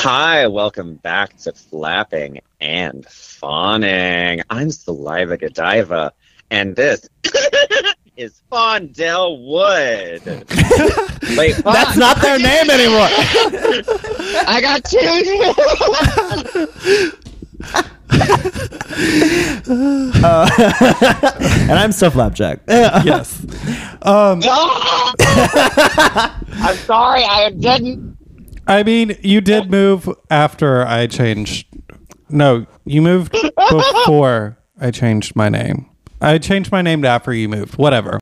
Hi, welcome back to Flapping and Fawning. I'm Saliva Godiva, and this is Fondell Wood. Wait, fuck. That's not their name anymore. I got two. and I'm Stuff Flapjack. yes. Um, I'm sorry, I didn't. I mean, you did move after I changed. No, you moved before I changed my name. I changed my name to after you moved. Whatever.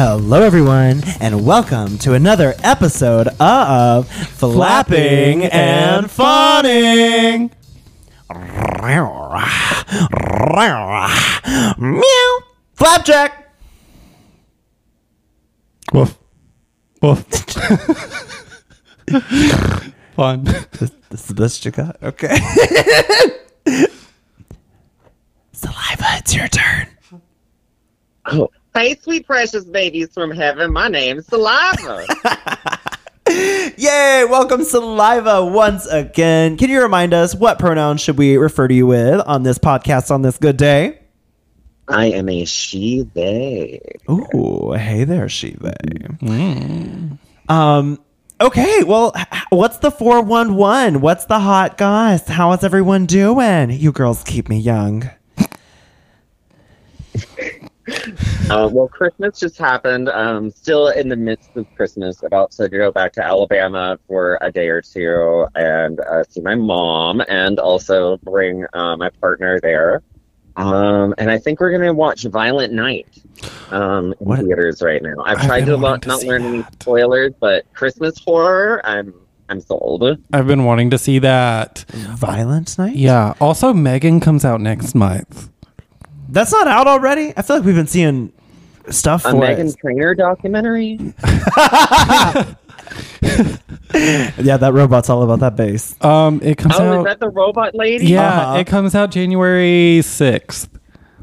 Hello, everyone, and welcome to another episode of Flapping and Fawning. Meow. Flapjack. Woof. Woof. Fun. This, this is the best you got. Okay. Saliva, it's your turn. Oh, hey, sweet precious babies from heaven. My name's Saliva. Yay! Welcome, Saliva, once again. Can you remind us what pronouns should we refer to you with on this podcast on this good day? I am a she, they. Ooh, hey there, Shiva. Um, okay, well, what's the 411? What's the hot goss? How is everyone doing? You girls keep me young. Uh, well, Christmas just happened. Um, still in the midst of Christmas, about to go back to Alabama for a day or two and uh, see my mom, and also bring uh, my partner there. Um, and I think we're gonna watch Violent Night um, in What- theaters right now. I've I've tried to lo- to not see learn any spoilers, but Christmas horror, I'm I'm sold. I've been wanting to see that. Violent night? Yeah. Also, Megan comes out next month. That's not out already? I feel like we've been seeing stuff A for Megan it. Trainor documentary. Yeah, that robot's all about that bass. Um, it comes Oh, is out. that the robot lady? yeah, Uh-huh. it comes out January sixth.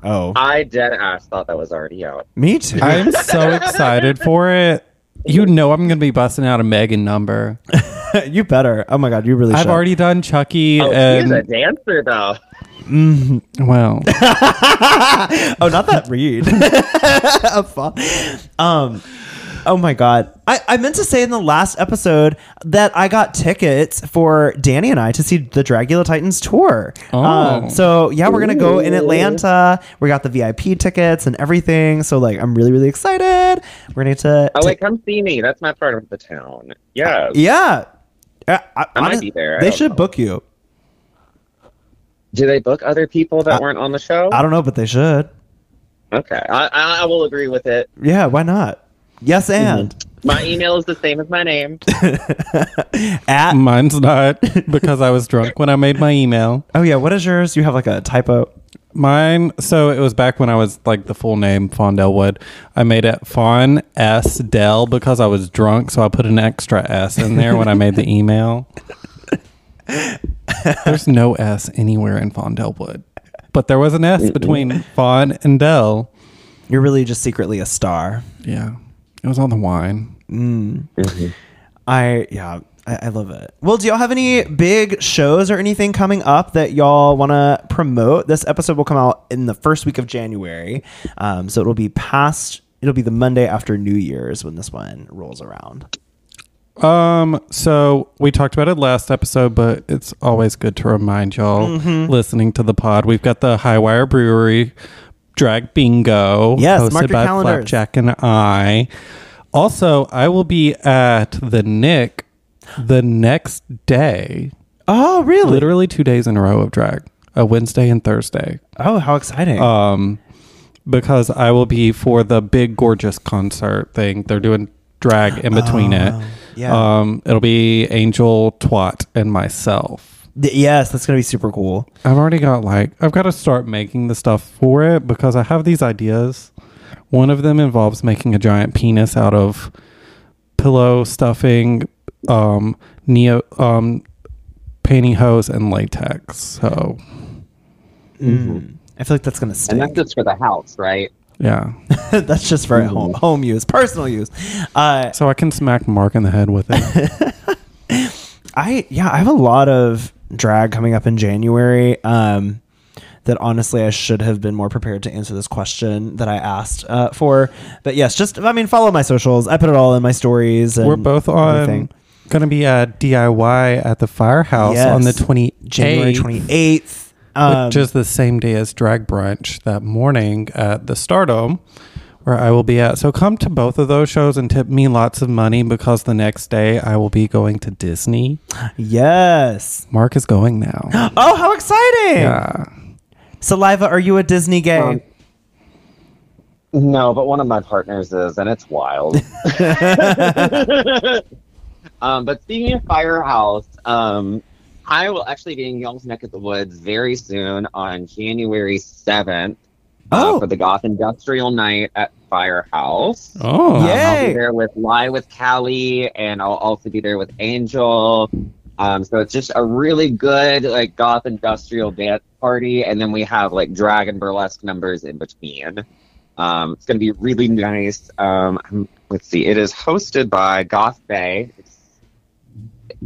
Oh, I dead ass thought that was already out. me too. I'm so excited for it. You know I'm gonna be busting out a Megan number. you better. Oh my god, you really I've should. already done Chucky Oh, she's a dancer though. Well, oh, not that read. um, oh my god. I, I meant to say in the last episode that I got tickets for Danny and I to see the Dragula Titans tour. Oh. Um, so yeah, we're gonna go in Atlanta. We got the VIP tickets and everything. So like, I'm really really excited. We're gonna get to. Oh to- wait, come see me. That's my part of the town. Yeah. yeah. I, I, I might honest- be there. I They should know. book you. Do they book other people that weren't on the show? I don't know, but they should. Okay, I, I, I will agree with it. Yeah, why not? Yes, Mm-hmm. and My email is the same as my name. at mine's not because I was drunk when I made my email. oh yeah, what is yours? You have like a typo. Mine, so it was back when I was like the full name Fondell Wood. I made it Fawn S Dell because I was drunk, so I put an extra S in there when I made the email. There's no S anywhere in Fondelwood, but there was an S between Fawn and Dell. You're really just secretly a star. Yeah, it was on the wine. I yeah, I, I love it. Well, do y'all have any big shows or anything coming up that y'all want to promote? This episode will come out in the first week of January, um, so it'll be past. It'll be the Monday after New Year's when this one rolls around. Um, so we talked about it last episode, but it's always good to remind y'all listening to the pod. We've got the Highwire Brewery Drag Bingo, Yes, hosted by calendars. Flapjack and I. Also, I will be at the Nick the next day, Oh, really? literally two days in a row of drag, a Wednesday and Thursday. Oh, how exciting! Um, because I will be for the big gorgeous concert thing. They're doing drag in between Oh, it. Yeah. Um, it'll be Angel, Twat, and myself. Th- yes, that's gonna be super cool. I've already got like I've got to start making the stuff for it because I have these ideas. One of them involves making a giant penis out of pillow stuffing, um, neo, um, painting hose, and latex. So Mm. I feel like that's gonna And stink. that's just for the house, right? Yeah, that's just for home, home use, personal use. Uh, so I can smack Mark in the head with it. I yeah, I have a lot of drag coming up in January. Um, that honestly, I should have been more prepared to answer this question that I asked uh, for. But yes, just I mean, follow my socials. I put it all in my stories. And We're both on. everything. Going to be at DIY at the Firehouse on the twenty January twenty eighth. Um, which is the same day as drag brunch that morning at the Stardom, where I will be at. So come to both of those shows and tip me lots of money because the next day I will be going to Disney. yes. Mark is going now. Oh, how exciting! yeah. Saliva, are you a Disney gay? Um, No, but one of my partners is, and it's wild. um, but speaking of Firehouse, um, I will actually be in y'all's neck of the woods very soon on January 7th Oh. uh, for the Goth Industrial Night at Firehouse. Oh. Um, Yeah. I'll be there with Lie with Callie, and I'll also be there with Angel. Um, so it's just a really good like goth industrial dance party, and then we have like drag and burlesque numbers in between. Um, it's going to be really nice. Um, um, let's see, it is hosted by Goth Bay. It's,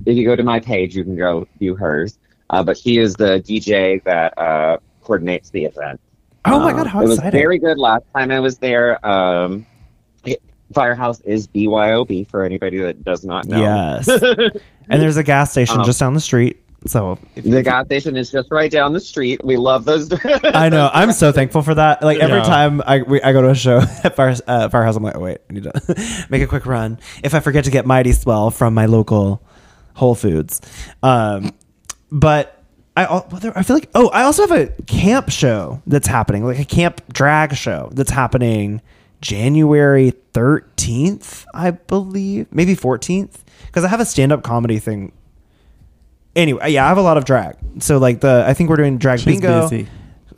if you go to my page, you can go view hers. Uh, but she is the DJ that uh, coordinates the event. Oh my Um, god, how it was very good last time I was there. Um, it- Firehouse is BYOB for anybody that does not know. Yes. and there's a gas station Um, just down the street. So if the gas station is just right down the street. We love those. I know. I'm so thankful for that. Like every Yeah. time I we, I go to a show at Fire, uh, Firehouse, I'm like, oh wait, I need to make a quick run. If I forget to get Mighty Swell from my local Whole Foods, um, but I well, there- I feel like oh I also have a camp show that's happening, like a camp drag show that's happening January 13th, I believe, maybe 14th, because I have a stand up comedy thing. Anyway, yeah, I have a lot of drag. So like the I think we're doing drag She's bingo busy.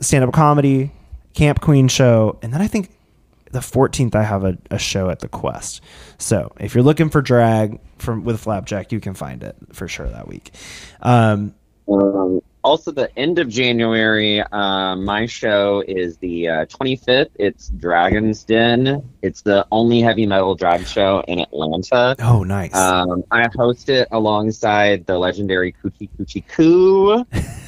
stand up comedy, Camp Queen show, and then I think the 14th I have a, a show at the Quest. So if you're looking for drag from with Flapjack, you can find it for sure that week. Um, Um, also, the end of January, um, my show is the uh, 25th. It's Dragon's Den. It's the only heavy metal drag show in Atlanta. oh, nice. Um, I host it alongside the legendary Coochie Coochie Coo.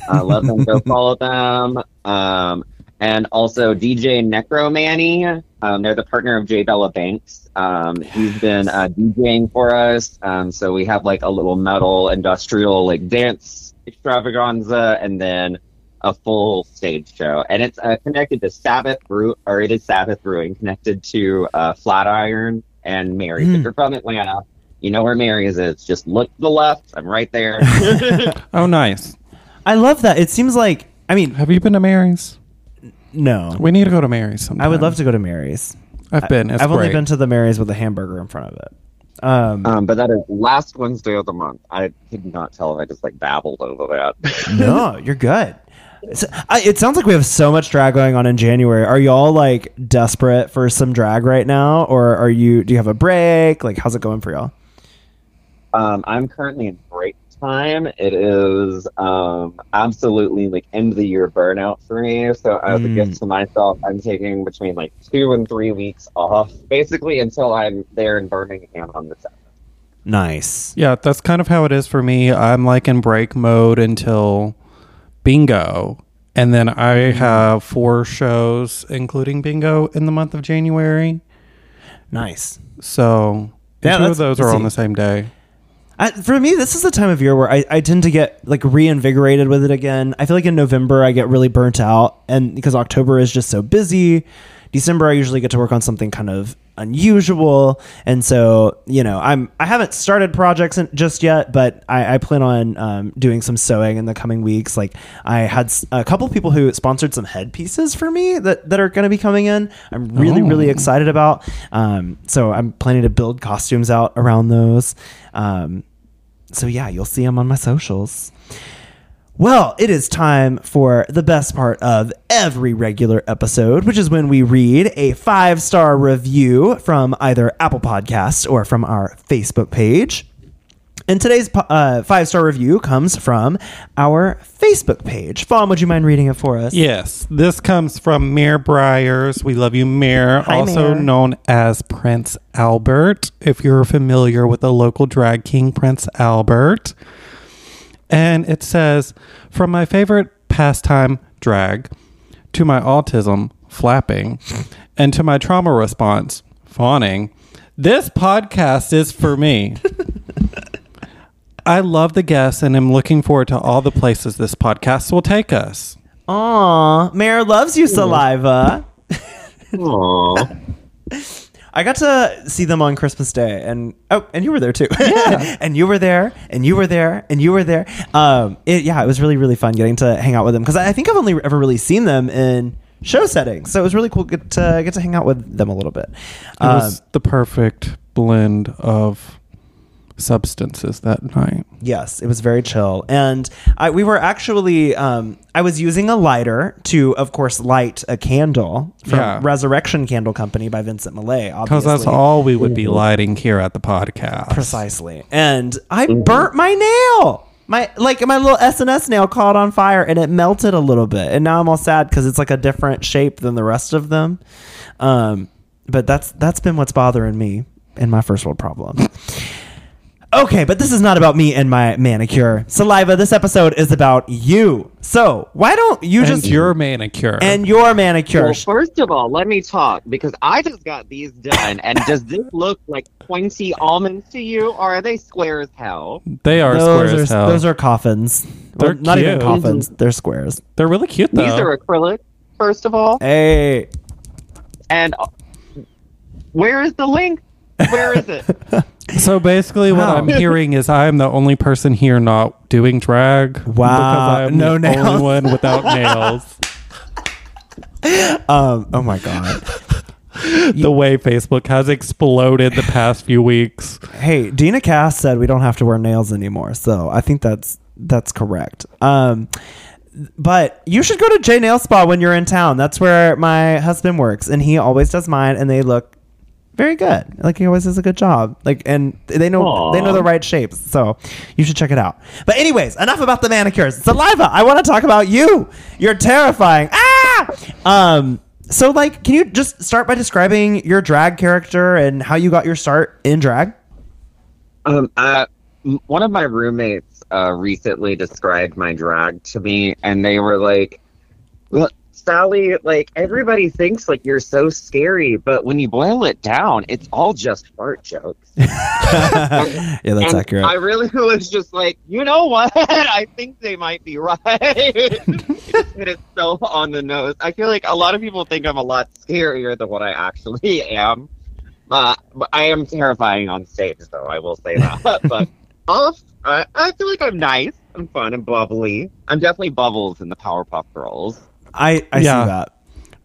I love them. Go follow them. Um, and also DJ Necromanny. Um, they're the partner of J Bella Banks. Um, he's been uh, DJing for us. Um, so we have like a little metal industrial like dance extravaganza, and then a full stage show. And it's uh, connected to Sabbath Brew, or it is Sabbath Brewing, connected to uh, Flatiron and Mary's. Hmm. If you're from Atlanta, you know where Mary's is. Just look to the left. I'm right there. Oh, nice. I love that. It seems like I mean, Have you been to Mary's? No. We need to go to Mary's sometime. I would love to go to Mary's. I've been. It's I've only great. been to the Mary's with a hamburger in front of it. Um, um, but that is last Wednesday of the month. I could not tell if I just like babbled over that. no, you're good. I, it sounds like we have so much drag going on in January. Are y'all like desperate for some drag right now, or are you? Do you have a break? Like, how's it going for y'all? Um, I'm currently in break time. It is um, absolutely like end of the year burnout for me. So as a Mm. gift to myself, I'm taking between like two and three weeks off, basically until I'm there in Birmingham on the seventh. Nice. Yeah, that's kind of how it is for me. I'm like in break mode until bingo. And then I Mm-hmm. have four shows, including bingo, in the month of January. Nice. So Yeah, two of those are see. on the same day. I, for me, this is the time of year where I, I tend to get like reinvigorated with it again. I feel like in November I get really burnt out, and because October is just so busy. December I usually get to work on something kind of unusual, and so you know I'm I haven't started projects in, just yet, but I, I plan on um, doing some sewing in the coming weeks. Like I had a couple people who sponsored some headpieces for me that that are going to be coming in. I'm really Oh. really excited about. Um, so I'm planning to build costumes out around those. Um, so yeah, you'll see them on my socials. Well, it is time for the best part of every regular episode, which is when we read a five star review from either Apple Podcasts or from our Facebook page. And today's uh, five star review comes from our Facebook page. Fawn, would you mind reading it for us? Yes, this comes from Mayor Briers. We love you, Mayor, Hi, also Mayor. known as Prince Albert. If you're familiar with the local drag king, Prince Albert. And it says, From my favorite pastime, drag, to my autism, flapping, and to my trauma response, fawning, this podcast is for me. I love the guests and am looking forward to all the places this podcast will take us. Aw, Mayor loves you, Saliva. Aww. I got to see them on Christmas Day, and oh, and you were there too. Yeah. and you were there, and you were there, and you were there. Um, it, yeah, it was really really fun getting to hang out with them because I I think I've only ever really seen them in show settings, so it was really cool get to get to hang out with them a little bit. It Um, was the perfect blend of substances that night. Yes, it was very chill, and I, we were actually. Um, I was using a lighter to, of course, light a candle from Yeah. Resurrection Candle Company by Vincent Millay. Because that's all we would be lighting here at the podcast. precisely. And I burnt my nail. My like my little SNS nail caught on fire and it melted a little bit. And now I'm all sad because it's like a different shape than the rest of them. Um, but that's that's been what's bothering me in my first world problem. Okay, but this is not about me and my manicure. Saliva, this episode is about you. So why don't you And just your manicure. and your manicure? Well, first of all, let me talk because I just got these done. And does this look like pointy almonds to you, or are they square as hell? they are those square are as hell. those are coffins. They're Well, not even coffins. They're squares. They're really cute though. These are acrylic, first of all. Hey, And uh, where is the link? Where is it? so basically, what Wow. I'm hearing is I'm the only person here not doing drag. Wow, because I'm no the nails. only one without nails. um, oh my god. the way Facebook has exploded the past few weeks. Hey, Dina Cass said we don't have to wear nails anymore, so I think that's that's correct. Um, but you should go to J Nail Spa when you're in town. That's where my husband works, and he always does mine, and they look very good. Like he always does a good job. Like, and they know Aw. they know the right shapes, so you should check it out. But anyways, enough about the manicures. Saliva. I want to talk about you. You're terrifying. Ah. Um. So, like, can you just start by describing your drag character and how you got your start in drag? Um, uh, one of my roommates uh, recently described my drag to me, and they were like, "Well, Sally, like everybody thinks like you're so scary, but when you boil it down, it's all just fart jokes." yeah, that's And accurate. I really was just like, you know what? I think they might be right. it it so on the nose. I feel like a lot of people think I'm a lot scarier than what I actually am. Uh, but I am terrifying on stage, though. I will say that. but off, uh, I feel like I'm nice. I'm fun and bubbly. I'm definitely Bubbles in the Powerpuff Girls. I I Yeah. see that.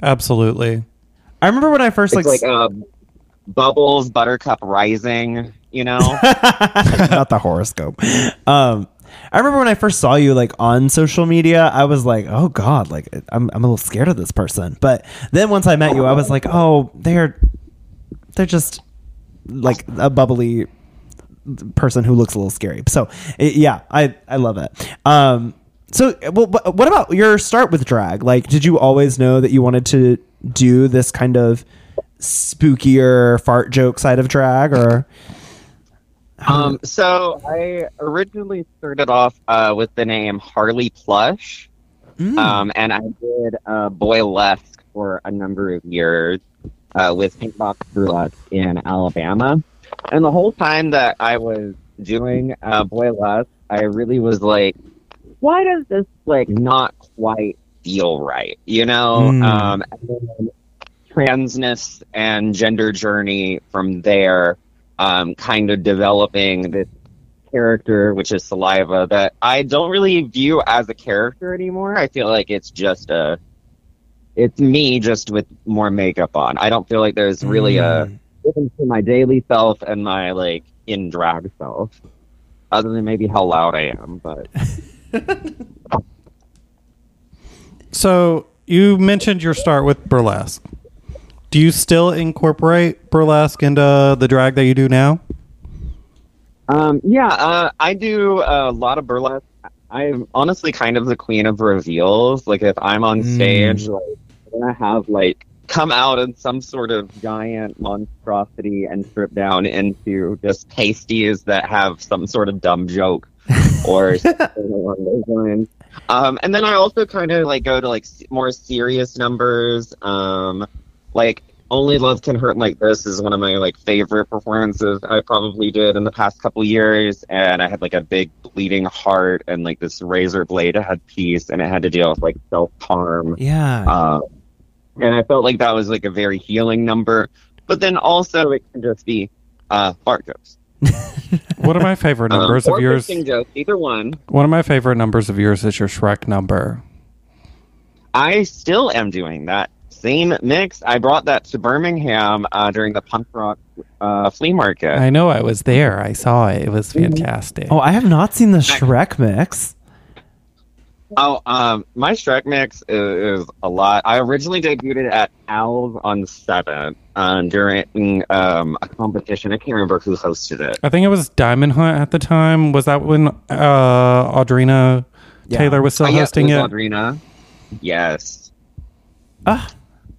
Absolutely. I remember when I first It's like, like um, Bubbles, Buttercup Rising. You know. not the horoscope. Um, I remember when I first saw you like on social media, I was like, oh god, like I'm I'm a little scared of this person. But then once I met you, I was like, oh, they're they're just like a bubbly person who looks a little scary. So it, yeah, I I love it. Um, so well, what about your start with drag? Like, did you always know that you wanted to do this kind of spookier fart joke side of drag, or Um, so I originally started off uh, with the name Harley Plush, Mm. um, and I did uh, Boylesque for a number of years uh, with Pinkbox Burlesque in Alabama. And the whole time that I was doing uh, Boylesque, I really was like, why does this like not quite feel right? You know? Mm. Um, and transness and gender journey from there um, kind of developing this character, which is Saliva, that I don't really view as a character anymore. I feel like it's just a, it's me just with more makeup on. I don't feel like there's really a Mm. difference between my daily self and my like in drag self, other than maybe how loud I am. But So you mentioned your start with burlesque. Do you still incorporate burlesque into the drag that you do now? Um, yeah, uh, I do a lot of burlesque. I'm honestly kind of the queen of reveals. Like if I'm on Mm. stage, like I'm gonna have like come out in some sort of giant monstrosity and strip down into just pasties that have some sort of dumb joke or something along those lines. Um, and then I also kind of like go to like more serious numbers. Um, like only love can hurt like this is one of my like favorite performances I probably did in the past couple years, and I had like a big bleeding heart and like this razor blade had headpiece, and it had to deal with like self harm. Yeah. Um, and I felt like that was like a very healing number. But then also it can just be uh, fart jokes. One of my favorite Um, numbers or of yours. jokes, either one. One of my favorite numbers of yours is your Shrek number. I still am doing that same mix. I brought that to Birmingham uh, during the punk rock uh, flea market. I know I was there. I saw it. It was fantastic. oh, I have not seen the Shrek mix. Oh, um, my Shrek mix is, is a lot. I originally debuted it at Al's on Seven um, during um, a competition. I can't remember who hosted it. I think it was Diamond Hunt at the time. Was that when uh, Audrina Yeah. Taylor was still Oh, yes, hosting it it? was Audrina. Yes. Ah,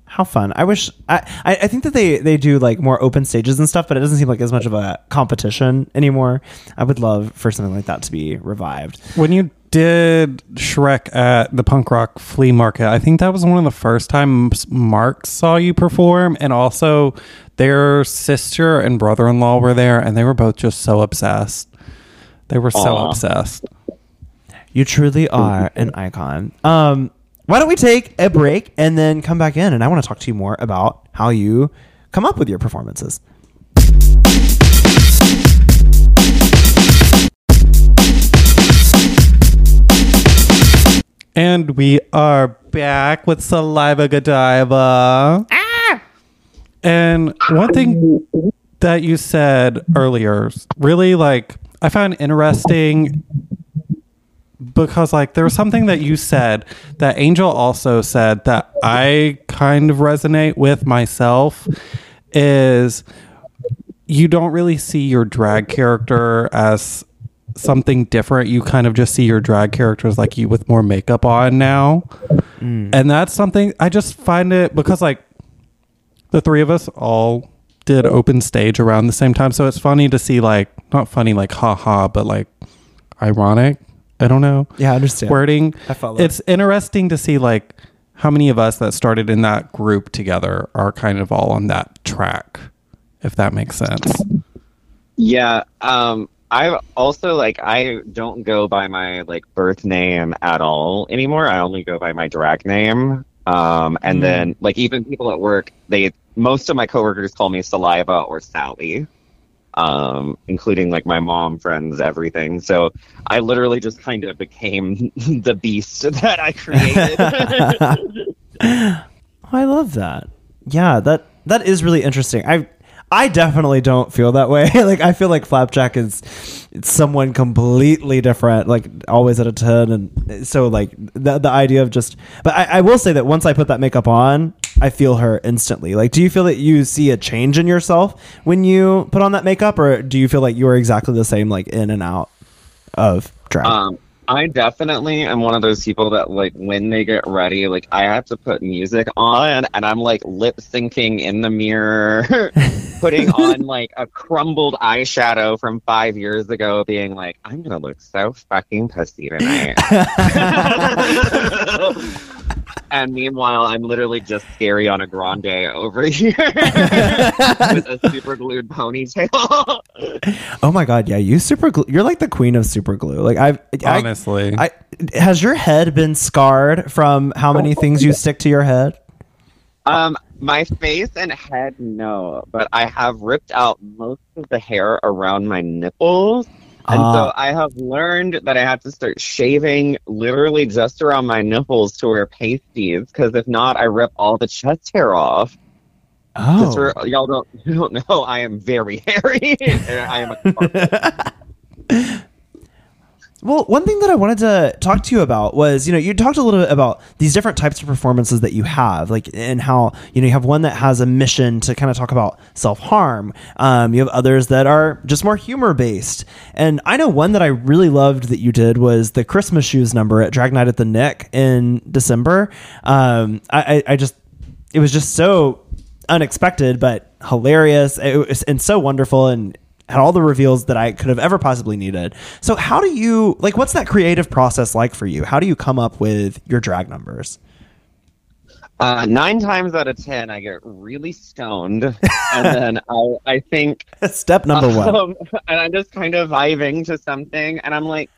how fun! I wish I, I I think that they they do like more open stages and stuff, but it doesn't seem like as much of a competition anymore. I would love for something like that to be revived. When you did Shrek at the punk rock flea market, I think that was one of the first times Mark saw you perform, and also their sister and brother in law were there, and they were both just so obsessed. They were so Aw. obsessed. You truly are an icon. Um, why don't we take a break and then come back in? And I want to talk to you more about how you come up with your performances. And we are back with Saliva Godiva. Ah! And one thing that you said earlier really like I found interesting because like there was something that you said that Angel also said that I kind of resonate with myself is you don't really see your drag character as something different. You kind of just see your drag characters like you with more makeup on now. And that's something I just find it because like the three of us all did open stage around the same time. So it's funny to see like not funny like haha, but like ironic. I don't know. Yeah, I understand. Wording. I follow. It's interesting to see like how many of us that started in that group together are kind of all on that track, if that makes sense. Yeah. Um, I also like I don't go by my like birth name at all anymore. I only go by my drag name. Um, and Mm. then like even people at work, they most of my coworkers call me Saliva or Sally. Um, including like my mom, friends, everything. So I literally just kind of became the beast that I created. I love that. Yeah, that that is really interesting. I I definitely don't feel that way. like I feel like Flapjack is someone completely different, like always at a ten, and so like the the idea of just. But I, I will say that once I put that makeup on, I feel her instantly. Like, do you feel that you see a change in yourself when you put on that makeup, or do you feel like you are exactly the same, like in and out of drag? Um, I definitely am one of those people that like when they get ready, like I have to put music on and I'm like lip syncing in the mirror, putting on like a crumbled eyeshadow from five years ago, being like, I'm gonna look so fucking pussy tonight. and meanwhile, I'm literally just scary on a grande over here with a super glued ponytail. oh my god, yeah, you super glue. You're like the queen of super glue. Like I've I, Honestly. I has your head been scarred from how many things you stick to your head? Um, my face and head, no, but I have ripped out most of the hair around my nipples. And Ah. so I have learned that I have to start shaving literally just around my nipples to wear pasties, because if not, I rip all the chest hair off. Oh, for- y'all don't, you don't know, I am very hairy. I am a. Well, one thing that I wanted to talk to you about was, you know, you talked a little bit about these different types of performances that you have, like, and how, you know, you have one that has a mission to kind of talk about self harm. Um, you have others that are just more humor based. And I know one that I really loved that you did was the Christmas shoes number at Drag Night at the Nick in December. Um, I, I, just, it was just so unexpected, but hilarious and so wonderful. And had all the reveals that I could have ever possibly needed. So how do you like what's that creative process like for you? How do you come up with your drag numbers? Uh, nine times out of ten, I get really stoned, and then I, I think Step number one. um, and I'm just kind of vibing to something, and I'm like,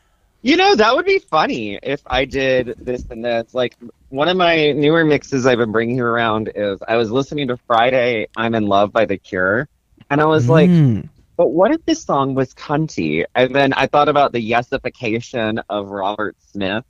you know, that would be funny if I did this and this. Like one of my newer mixes I've been bringing around is I was listening to Friday "I'm in Love" by The Cure, and I was like, Mm. But what if this song was cunty? And then I thought about the yassification of Robert Smith.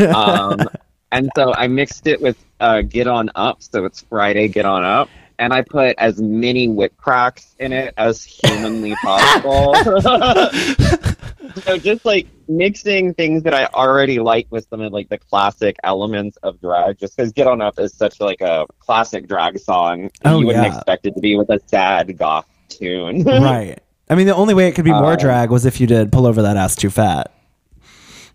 Um, and so I mixed it with uh, Get On Up. So it's Friday, Get On Up. And I put as many whip cracks in it as humanly possible. so just like mixing things that I already like with some of like the classic elements of drag, just because Get On Up is such like a classic drag song. Oh, you wouldn't yeah. expect it to be with a sad goth tune. right. I mean, the only way it could be more Uh, drag was if you did pull over that ass too fat.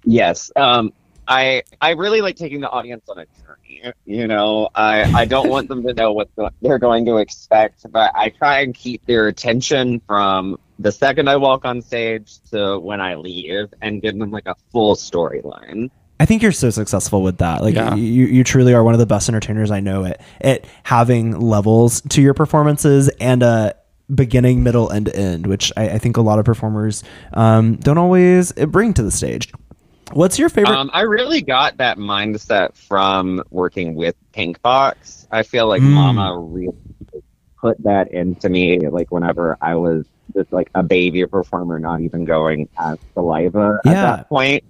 Yes. Um, I I really like taking the audience on a journey. You know, I I don't want them to know what the, they're going to expect, but I try and keep their attention from the second I walk on stage to when I leave, and give them like a full storyline. I think you're so successful with that. Like Yeah. you, you truly are one of the best entertainers I know at at having levels to your performances and a beginning, middle, and end, which I, I think a lot of performers um, don't always bring to the stage. What's your favorite? Um, I really got that mindset from working with Pink Box. I feel like Mm. Mama really put that into me, like whenever I was just like a baby performer, not even going as saliva at that point.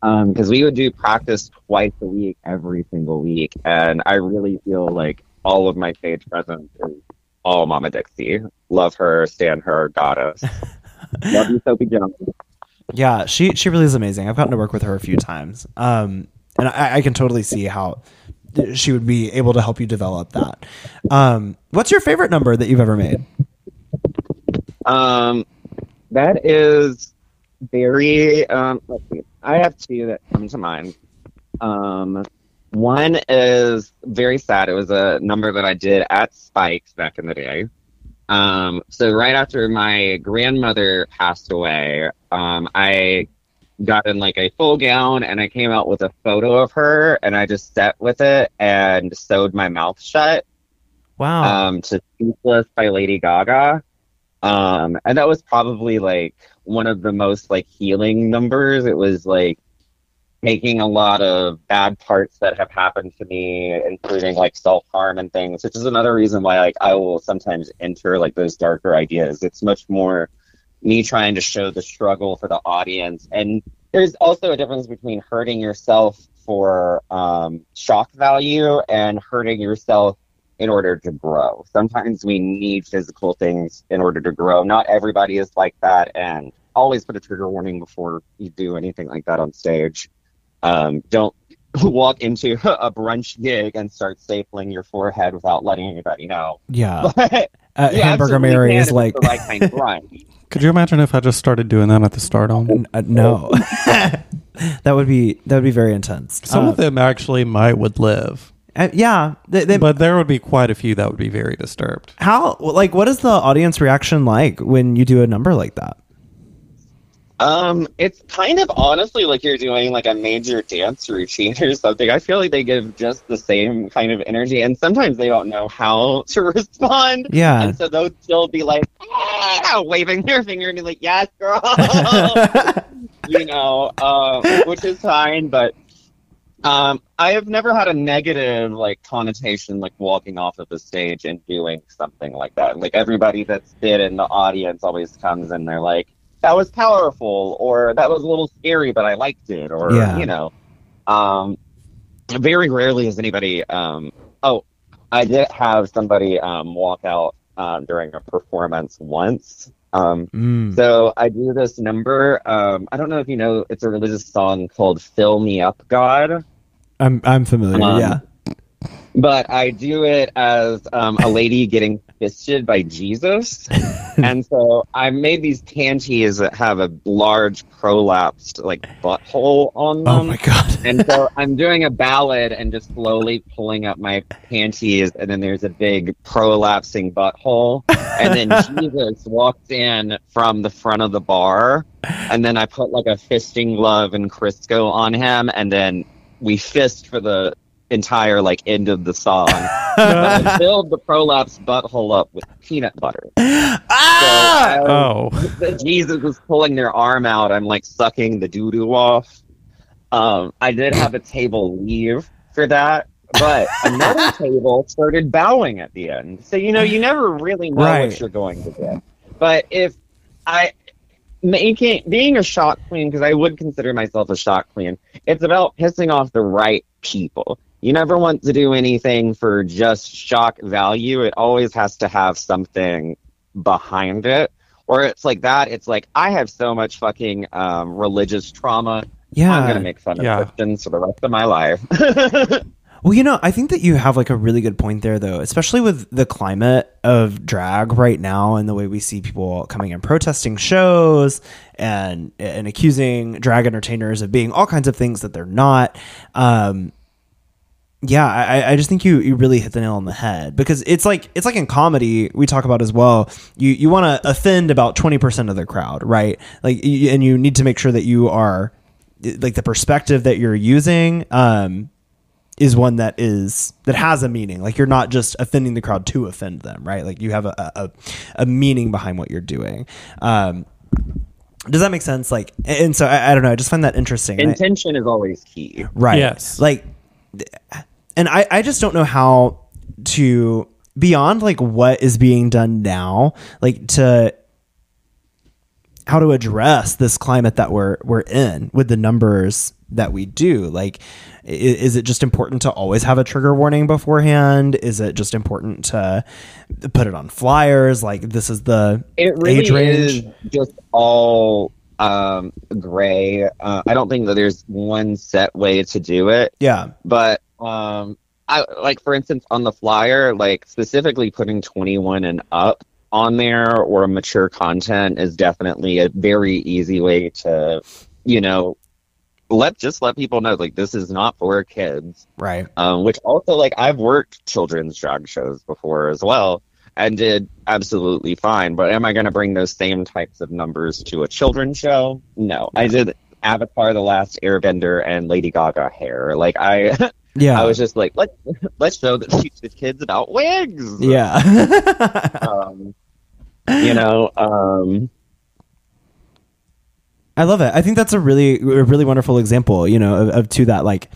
Because we would do practice twice a week, every single week, and I really feel like all of my stage presence is all Mama Dixie. Love her, stand her, goddess. Love you, Sophie Jones. Yeah, she she really is amazing. I've gotten to work with her a few times, um, and I, I can totally see how she would be able to help you develop that. Um, what's your favorite number that you've ever made? Um, that is very. Um, let's see. I have two that come to mind. Um, one is very sad. It was a number that I did at Spikes back in the day. Um, so right after my grandmother passed away, um, I got in like a full gown and I came out with a photo of her and I just sat with it and sewed my mouth shut Wow. um, to Speechless by Lady Gaga. Um, and that was probably like one of the most like healing numbers. It was like taking a lot of bad parts that have happened to me, including like self harm and things, which is another reason why like I will sometimes enter like those darker ideas. It's much more me trying to show the struggle for the audience. And there's also a difference between hurting yourself for um, shock value and hurting yourself in order to grow. Sometimes we need physical things in order to grow. Not everybody is like that, and always put a trigger warning before you do anything like that on stage. Um, don't walk into a brunch gig and start stapling your forehead without letting anybody know. yeah. But Uh, you Hamburger Mary is like, the right kind of brunch. Could you imagine if I just started doing that at the start N- uh, no. that would be that would be very intense. Some Uh, of them actually might would live, uh, yeah. They, they, but there would be quite a few that would be very disturbed. how like what is the audience reaction like when you do a number like that? Um, it's kind of honestly like you're doing like a major dance routine or something. I feel like they give just the same kind of energy, and sometimes they don't know how to respond. Yeah. And so they'll still be like, "Ah," waving their finger and be like, yes, girl. you know, um, which is fine, but um, I have never had a negative like connotation like walking off of the stage and doing something like that. Like everybody that's been in the audience always comes and they're like, that was powerful or that was a little scary, but I liked it or Yeah. you know. Um, very rarely has anybody um, oh, I did have somebody um, walk out um, during a performance once Um, Mm. So I do this number. Um, I don't know if you know, it's a religious song called "Fill Me Up, God." I'm I'm familiar. Um, yeah. But I do it as um, a lady getting fisted by Jesus, and so I made these panties that have a large prolapsed like butthole on them. Oh my god. and so I'm doing a ballad and just slowly pulling up my panties, and then there's a big prolapsing butthole, and then Jesus walks in from the front of the bar, and then I put like a fisting glove and Crisco on him, and then we fist for the entire like end of the song. but I filled the prolapse butthole up with peanut butter. ah! So, Oh. um, Jesus was pulling their arm out. I'm like sucking the doo doo off. Um, I did have a table leave for that, but another table started bowing at the end. So you know, you never really know Right. what you're going to get. But if I making being a shock queen, because I would consider myself a shock queen, it's about pissing off the right people. You never want to do anything for just shock value. It always has to have something behind it. Or it's like that. It's like I have so much fucking um, religious trauma. yeah. I'm gonna make fun of Yeah. Christians for the rest of my life. Well, you know, I think that you have like a really good point there, though, especially with the climate of drag right now and the way we see people coming and protesting shows and and accusing drag entertainers of being all kinds of things that they're not. Um, yeah, I, I just think you you really hit the nail on the head because it's like it's like in comedy we talk about as well. You you want to offend about twenty percent of the crowd, right? Like, y- and you need to make sure that you are like the perspective that you're using. Um, is one that is that has a meaning. Like you're not just offending the crowd to offend them, right? Like you have a a, a meaning behind what you're doing. Um, does that make sense? Like, and so I, I don't know. I just find that interesting. And I- Intention is always key. right? Yes. Like, and I I just don't know how to beyond like what is being done now, like to how to address this climate that we're we're in with the numbers that we do. Like is it just important to always have a trigger warning beforehand? Is it just important to put it on flyers? Like this is the It really age range? is just all um, gray. Uh, I don't think that there's one set way to do it. yeah. But um i like for instance on the flyer like specifically putting 21 and up on there or mature content is definitely a very easy way to you know let just let people know like this is not for kids. Right. Um which also like i've worked children's drag shows before as well and did absolutely fine but am i going to bring those same types of numbers to a children's show? No. I did avatar the last airbender and lady gaga hair. Like i yeah I was just like, let let's show the, teach the kids about wigs. yeah Um, you know, um, I love it. I think that's a really, a really wonderful example, you know, of, of to that like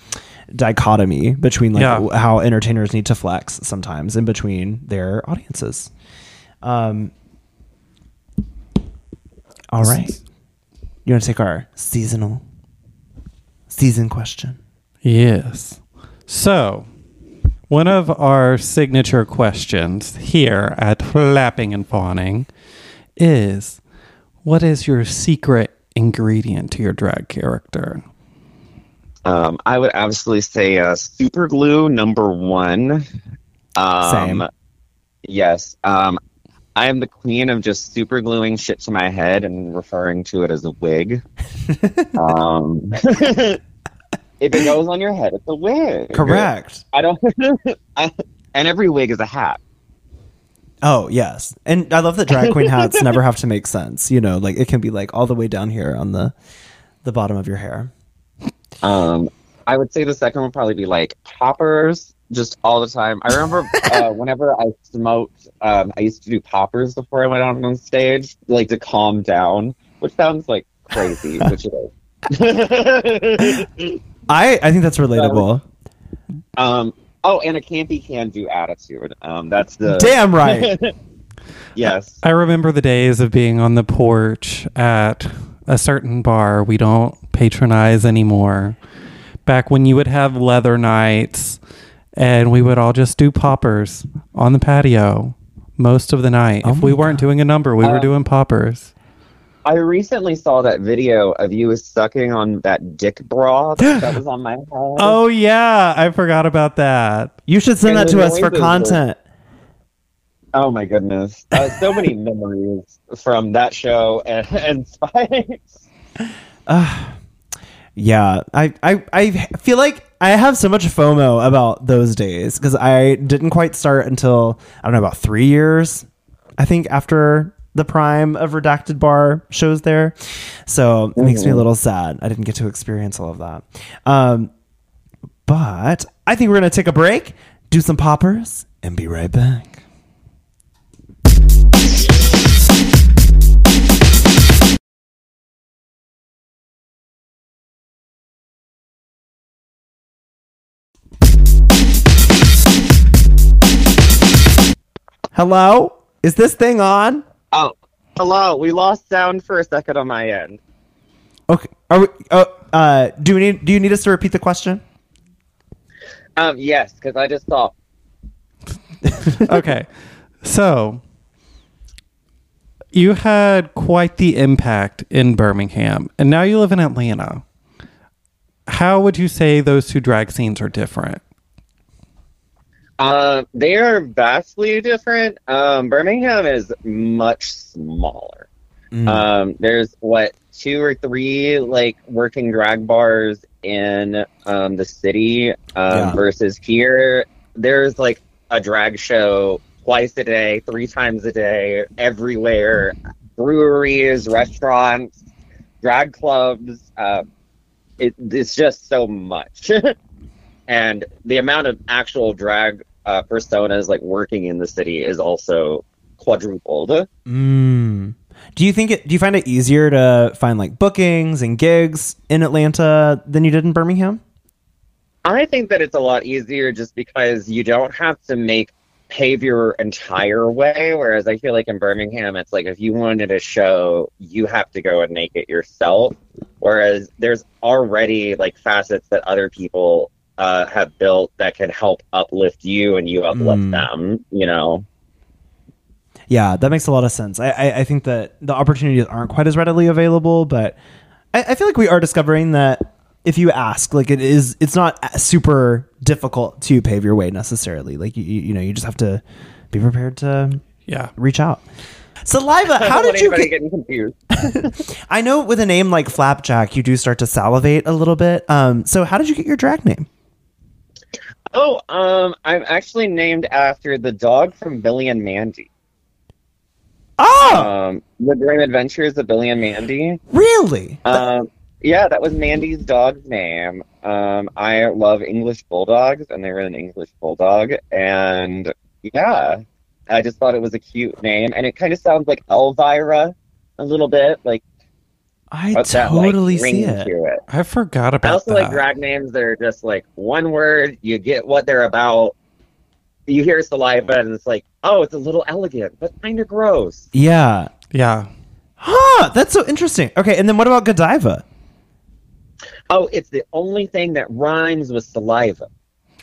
dichotomy between like Yeah. how entertainers need to flex sometimes in between their audiences. Um, all right, you want to take our seasonal season question? Yes. So, one of our signature questions here at Flapping and Fawning is what is your secret ingredient to your drag character? um, I would absolutely say uh, super glue number one. Um, Same. Yes. Um, I am the queen of just super gluing shit to my head and referring to it as a wig. um, if it goes on your head, it's a wig. Correct. I don't. I, and every wig is a hat. Oh yes, and I love that drag queen hats never have to make sense. You know, like it can be like all the way down here on the the bottom of your hair. Um, I would say the second would probably be like poppers, just all the time. I remember uh, whenever I smoked, um, I used to do poppers before I went out on stage, like to calm down, which sounds like crazy, which it is. I I think that's relatable. um, oh, and a campy can do attitude. Um, that's the Damn right. yes. I remember the days of being on the porch at a certain bar we don't patronize anymore. Back when you would have leather nights and we would all just do poppers on the patio. most of the night. Oh if we weren't doing a number, we were Uh, doing poppers. I recently saw that video of you sucking on that dick bra that was on my head. Oh yeah, I forgot about that. You should send And that to us for content. Oh my goodness. Uh, so many memories from that show and, and Spikes. Yeah, I, I, I feel like I have so much FOMO about those days because I didn't quite start until I don't know about three years, I think after the prime of redacted bar shows there. So it makes me a little sad. I didn't get to experience all of that. Um, but I think we're gonna take a break, do some poppers, and be right back. Hello, is this thing on? Oh, hello. We lost sound for a second on my end. Okay. Are we? Uh, uh, do we need? Do you need us to repeat the question? Um, yes, because I just saw. okay. So you had quite the impact in Birmingham, and now you live in Atlanta. How would you say those two drag scenes are different? Uh, they are vastly different. Um, Birmingham is much smaller. Mm. Um, there's what two or three like working drag bars in um, the city um, Yeah. versus here. There's like a drag show twice a day, three times a day, everywhere. Breweries, restaurants, drag clubs. Uh, it, it's just so much, and the amount of actual drag uh, personas like working in the city is also quadrupled. Mm. Do you think it? Do you find it easier to find like bookings and gigs in Atlanta than you did in Birmingham? I think that it's a lot easier just because you don't have to make pave your entire way. Whereas I feel like in Birmingham, it's like if you wanted a show, you have to go and make it yourself. Whereas there's already like facets that other people uh, have built that can help uplift you and you uplift Mm. them. You know. Yeah, that makes a lot of sense. I, I, I think that the opportunities aren't quite as readily available, but I, I feel like we are discovering that if you ask, like it is, it's not super difficult to pave your way necessarily. Like you, you you know, you just have to be prepared to Yeah. reach out. Saliva, how did you get? getting confused? I know with a name like Flapjack, you do start to salivate a little bit. Um, so how did you get your drag name? Oh, um, I'm actually named after the dog from Billy and Mandy. Oh, Um, the Grim Adventures of Billy and Mandy. really? Um, yeah, that was Mandy's dog's name. Um, I love English bulldogs, and they were an English bulldog, and yeah, I just thought it was a cute name, and it kind of sounds like Elvira a little bit, like I what's that, like, totally see it. it. I forgot about. I about also that. like drag names that are just like one word. You get what they're about. You hear saliva, and it's like, oh, it's a little elegant, but kind of gross. Yeah. yeah. Huh, that's so interesting. Okay, and then what about Godiva? Oh, it's the only thing that rhymes with saliva.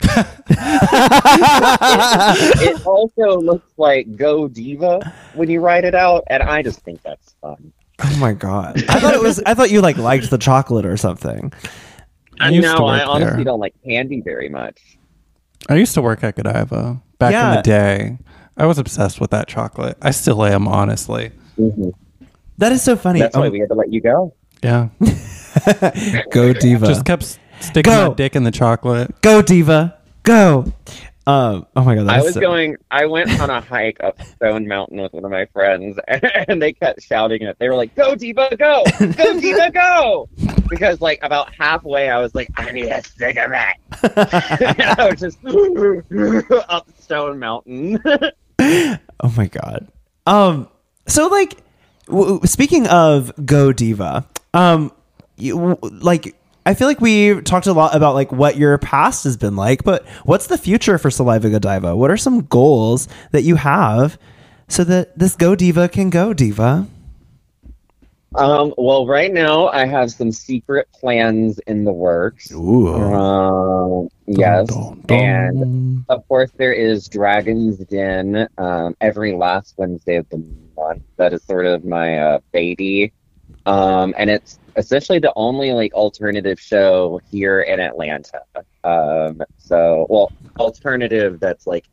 it also looks like Go Diva when you write it out, and I just think that's fun. Oh my god! I thought it was. I thought you like liked the chocolate or something. I And used to no, I honestly there. don't like candy very much. I used to work at Godiva back in the day. I was obsessed with that chocolate. I still am, honestly. Mm-hmm. That is so funny. That's why Oh, we had to let you go. Yeah. go diva. Just kept sticking Go. my dick in the chocolate. go diva. Go. Um. Oh my god. I was so- going. I went on a hike up Stone Mountain with one of my friends, and they kept shouting it. They were like, "Go Diva, go! Go Diva, go!" Because like about halfway, I was like, "I need a cigarette." and I was just up Stone Mountain. Oh my god. Um. So like, w- speaking of go diva, um, you, like. I feel like we've talked a lot about like what your past has been like, but what's the future for Saliva Godiva? What are some goals that you have so that this Go Diva can go Diva? Um, well, right now I have some secret plans in the works. Ooh. Um, yes, Dun, dun, and of course there is Dragon's Den um, every last Wednesday of the month. That is sort of my uh, baby, um, and it's essentially the only like alternative show here in Atlanta. Um, so, well, alternative that's like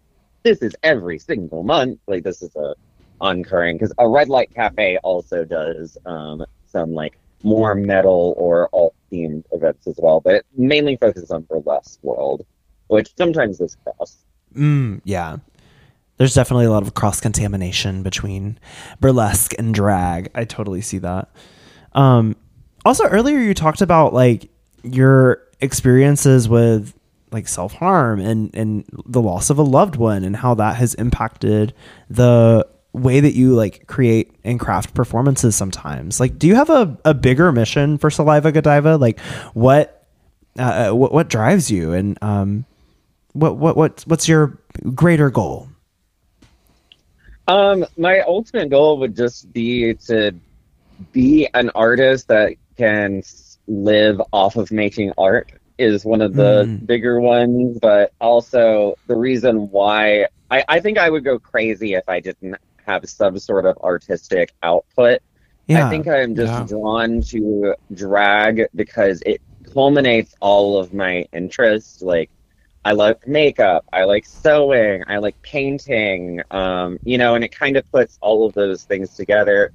this is every single month. Like this is a oncurring because a red light cafe also does um, some like more metal or alt themed events as well, but it mainly focuses on burlesque world, which sometimes is cross. Mm, yeah. There's definitely a lot of cross contamination between burlesque and drag. I totally see that. Um, also, earlier you talked about like your experiences with like self harm and and the loss of a loved one and how that has impacted the way that you like create and craft performances sometimes. Like, do you have a, a bigger mission for Saliva Godiva? Like, what uh, uh, what what drives you and um what what what what's your greater goal? Um, my ultimate goal would just be to be an artist that can live off of making art is one of the Mm. bigger ones, but also the reason why I, I think I would go crazy if I didn't have some sort of artistic output. Yeah. I think I'm just Yeah. drawn to drag because it culminates all of my interests. Like, I like makeup, I like sewing, I like painting, um, you know, and it kind of puts all of those things together.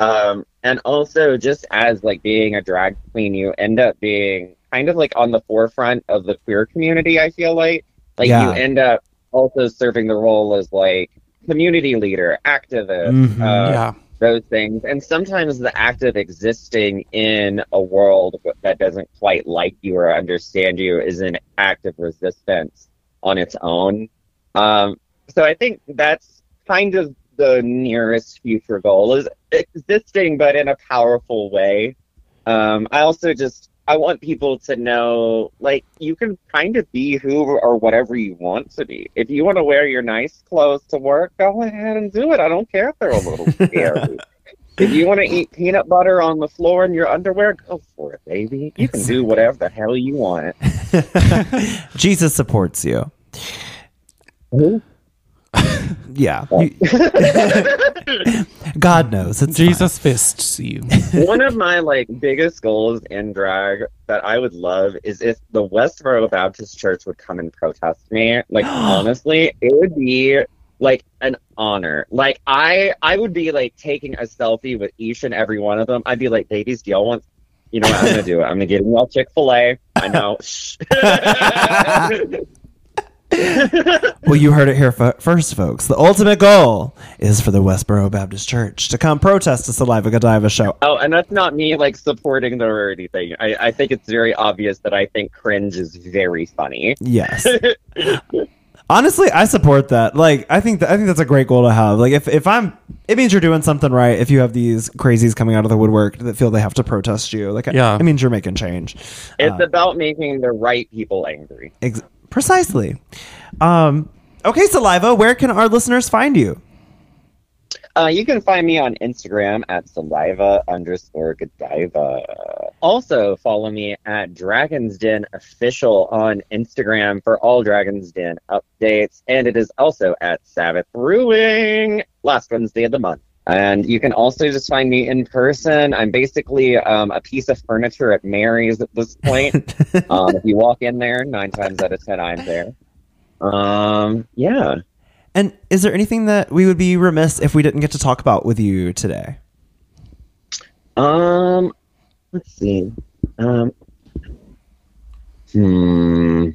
Um, and also, just as like being a drag queen, you end up being kind of like on the forefront of the queer community. I feel like, like Yeah. you end up also serving the role as like community leader, activist, Mhm. uh, yeah. those things. And sometimes the act of existing in a world that doesn't quite like you or understand you is an act of resistance on its own. Um, so I think that's kind of the nearest future goal is existing, but in a powerful way. Um, I also just I want people to know, like, you can kind of be who or whatever you want to be. If you want to wear your nice clothes to work, go ahead and do it. I don't care if they're a little scary. if you want to eat peanut butter on the floor in your underwear, go for it, baby. You can do whatever the hell you want. Jesus supports you. Yeah. You- God knows. It's Jesus fists you. One of my like biggest goals in drag that I would love is if the Westboro Baptist Church would come and protest me. Like honestly, it would be like an honor. Like I I would be like taking a selfie with each and every one of them. I'd be like, ladies, do y'all want you know what I'm gonna do? It. I'm gonna get y'all Chick fil A. I know. Shh. well, you heard it here fo- first, folks. The ultimate goal is for the Westboro Baptist Church to come protest the Saliva Godiva show. Oh, and that's not me like supporting them or anything. I, I think it's very obvious that I think cringe is very funny. Yes. Honestly, I support that. Like, I think that, I think that's a great goal to have. Like, if, if I'm, it means you're doing something right. If you have these crazies coming out of the woodwork that feel they have to protest you, like, Yeah. it means you're making change. It's Uh, about making the right people angry. Ex- precisely. Um, okay, Saliva, where can our listeners find you? Uh, you can find me on Instagram at saliva underscore godiva. Also, follow me at Dragon's Den Official on Instagram for all Dragon's Den updates. And it is also at Sabbath Brewing, last Wednesday of the month. And you can also just find me in person. I'm basically um, a piece of furniture at Mary's at this point. um, if you walk in there, nine times out of ten, I'm there. Um, yeah. And is there anything that we would be remiss if we didn't get to talk about with you today? Um, let's see. Um, hmm.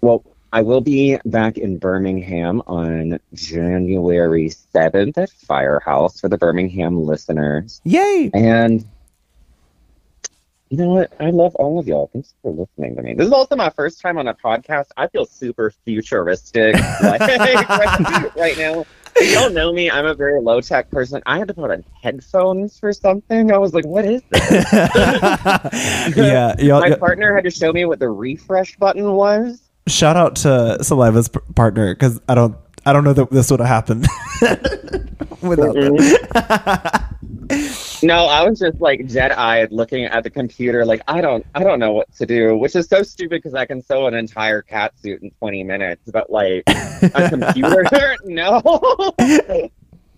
Well, I will be back in Birmingham on January 7th at Firehouse for the Birmingham listeners. Yay! And you know what? I love all of y'all. Thanks for listening to me. This is also my first time on a podcast. I feel super futuristic like, right, right now. If y'all know me, I'm a very low tech person. I had to put on headphones for something. I was like, what is this? yeah, My partner had to show me what the refresh button was. Shout out to Saliva's p- partner because I don't, I don't know that this would have happened without them. Mm-hmm. No, I was just like jet-eyed looking at the computer like I don't I don't know what to do, which is so stupid because I can sew an entire cat suit in 20 minutes, but like a computer no.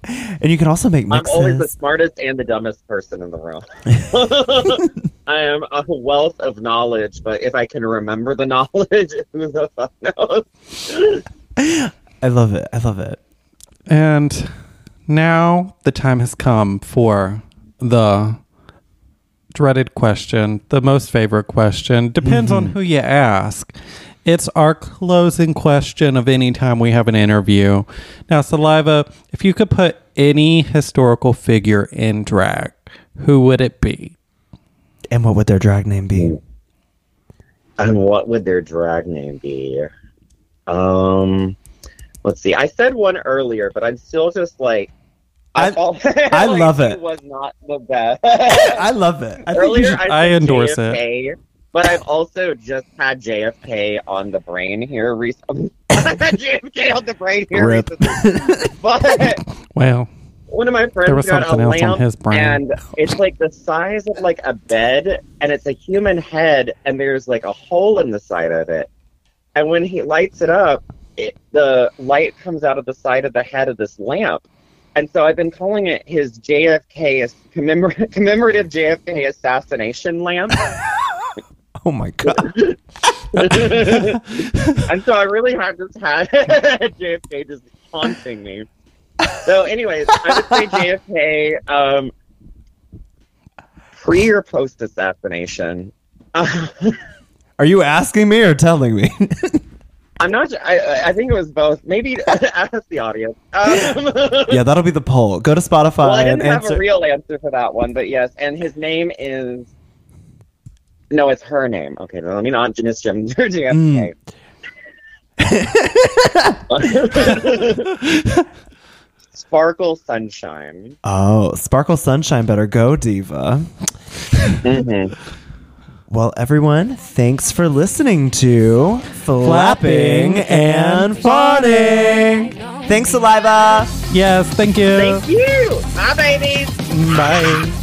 And you can also make I'm always the smartest and the dumbest person in the room. I am a wealth of knowledge, but if I can remember the knowledge, who the fuck knows? I love it. I love it. And now the time has come for the dreaded question, the most favorite question. Depends on mm-hmm. who you ask. It's our closing question of any time we have an interview. Now, Saliva, if you could put any historical figure in drag, who would it be? And what would their drag name be? And what would their drag name be? Um, let's see. I said one earlier, but I'm still just like. I- felt I like love it. Was not the best. I love it. I think earlier, should- I, I said endorse it. JFK, But I've also just had JFK on the brain here recently. I've had JFK on the brain here Rip. recently. But Well, one of my friends There was got something a else on lamp, his brain. and it's like the size of like a bed, and it's a human head, and there's like a hole in the side of it. And when he lights it up, it, the light comes out of the side of the head of this lamp. And so I've been calling it his JFK as- commemor- commemorative JFK assassination lamp. oh my god. and so I really have just had JFK just haunting me. So, anyways, I would say JFK um, pre or post assassination. Are you asking me or telling me? I'm not. I, I think it was both. Maybe ask the audience. Um, yeah, that'll be the poll. Go to Spotify well, I didn't have answer. a real answer for that one, but yes. And his name is. No, it's her name. Okay, let me not just Jim JFK. Sparkle Sunshine. oh, Sparkle Sunshine better go, Diva. Mm-hmm. Well, everyone, thanks for listening to Flapping and Fawning. Thanks, Saliva. yes, thank you. Thank you. Bye, babies. Bye.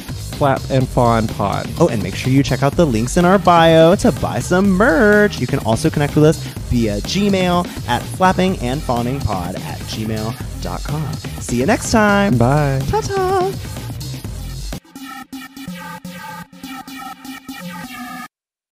Flap and Fawn Pod. Oh, and make sure you check out the links in our bio to buy some merch. You can also connect with us via Gmail at flappingandfawningpod at gmail.com. See you next time. Bye. Ta ta.